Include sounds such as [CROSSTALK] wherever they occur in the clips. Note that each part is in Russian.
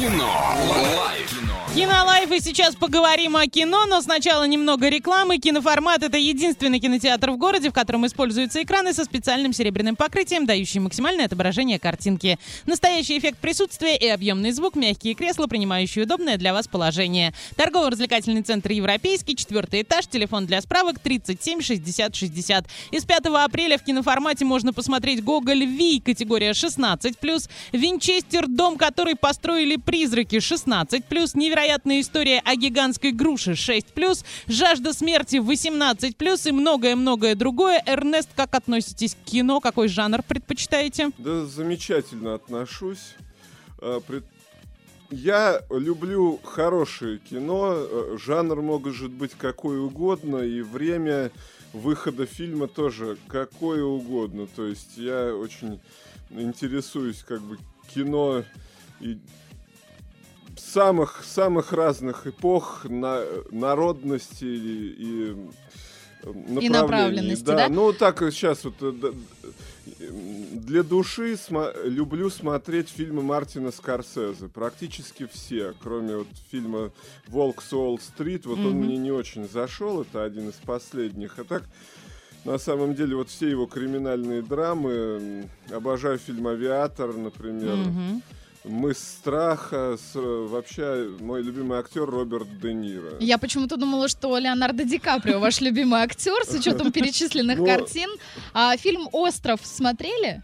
Кино. Лайф. Кинолайф, и сейчас поговорим о кино, но сначала немного рекламы. Киноформат — это единственный кинотеатр в городе, в котором используются экраны со специальным серебряным покрытием, дающие максимальное отображение картинки. Настоящий эффект присутствия и объемный звук, мягкие кресла, принимающие удобное для вас положение. Торгово-развлекательный центр «Европейский», четвертый этаж, телефон для справок 37 60 60. И с 5 апреля в киноформате можно посмотреть «Гоголь. Вий» категория 16+, «Винчестер. Дом, который построили призраки» 16+, «Невероятная история о гигантской груше» 6+, «Жажда смерти» 18+, и многое-многое другое. Эрнест, как относитесь к кино? Какой жанр предпочитаете? Да, замечательно отношусь. А, Я люблю хорошее кино. э, Жанр может быть какой угодно, и время выхода фильма тоже какое угодно. То есть я очень интересуюсь как бы кино и самых самых разных эпох, на, народностей и, и э, направленности, да? Ну так сейчас вот э, для души сма- люблю смотреть фильмы Мартина Скорсезе. Практически все, кроме вот фильма «Волк с Уолл-стрит». Вот он Мгм. мне не очень зашел, это один из последних. А так, на самом деле, вот все его криминальные драмы. Обожаю фильм «Авиатор», например. Мгм. «Мы страха». С, вообще, мой любимый актер Роберт Де Ниро. Я почему-то думала, что Леонардо Ди Каприо ваш любимый актер с учетом [LAUGHS] перечисленных Ну, картин. А фильм «Остров» смотрели?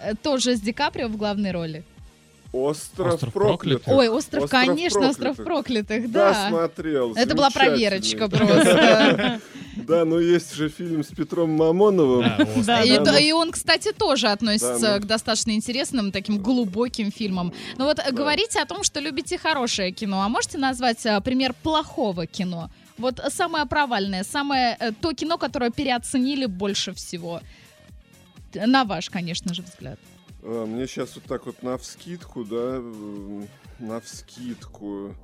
Э, Тоже с Ди Каприо в главной роли. «Остров, «Остров проклятых». проклятых». Ой, «Остров», «Остров конечно, «Остров проклятых». проклятых», Да, да. смотрел. Это была проверочка [LAUGHS] просто. Да, но есть же фильм с Петром Мамоновым. Да, И, да, ну. и он, кстати, тоже относится Да, ну. к достаточно интересным, таким глубоким фильмам. Но вот э, говорите о том, что любите хорошее кино. А можете назвать э, пример плохого кино? Вот самое провальное, самое э, то кино, которое переоценили больше всего. На ваш, конечно же, взгляд. А, Мне сейчас вот так вот на вскидку, да, м, на вскидку.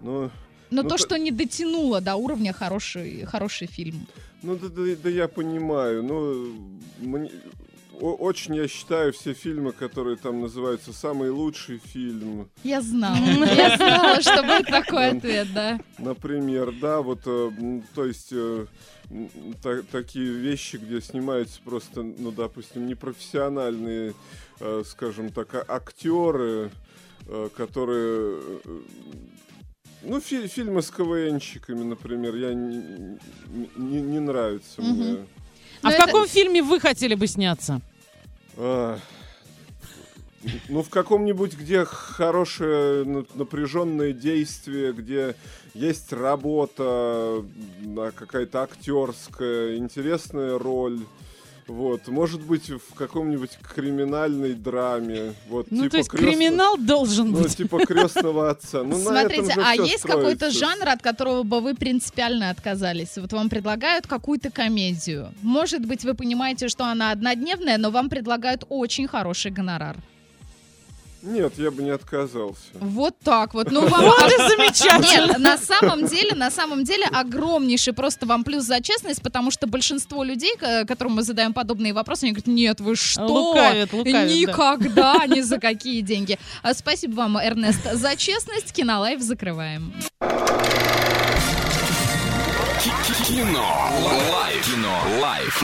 Ну, Но Ну, то, то- что не дотянуло до уровня хороший, хороший фильм. ну да, да- да я понимаю. Ну, мне- очень я считаю все фильмы, которые там называются самый лучший фильм. Я знала. Я знала, что будет такой ответ, да. Например, да, вот, э, то есть э, такие вещи, где снимаются просто, ну, допустим, непрофессиональные, э, скажем так, а- актеры, которые, ну, фи- фильмы с КВНщиками, например, я не, не, не нравится Мгм. мне. А в каком фильме вы хотели бы сняться? А, Ну, в каком-нибудь, где хорошее на- напряженное действие, где есть работа, да, какая-то актерская, интересная роль. Вот, может быть, в каком-нибудь криминальной драме. Вот, Ну, типа то есть крестно- криминал должен Ну, быть. типа крестного отца. Ну, Смотрите, а есть какой-то жанр, от которого бы вы принципиально отказались? Вот вам предлагают какую-то комедию. Может быть, вы понимаете, что она однодневная, но вам предлагают очень хороший гонорар. Нет, я бы не отказался. Вот так вот. Ну, вам... Вот и [LAUGHS] замечательно. Нет, на самом деле, на самом деле огромнейший просто вам плюс за честность, потому что большинство людей, которым мы задаем подобные вопросы, они говорят, нет, вы что? Лукавят, лукавят, да. Никогда, ни за какие деньги. А, Спасибо вам, Эрнест, за честность. Кинолайф закрываем. Кино. Лайф. Кино. Лайф.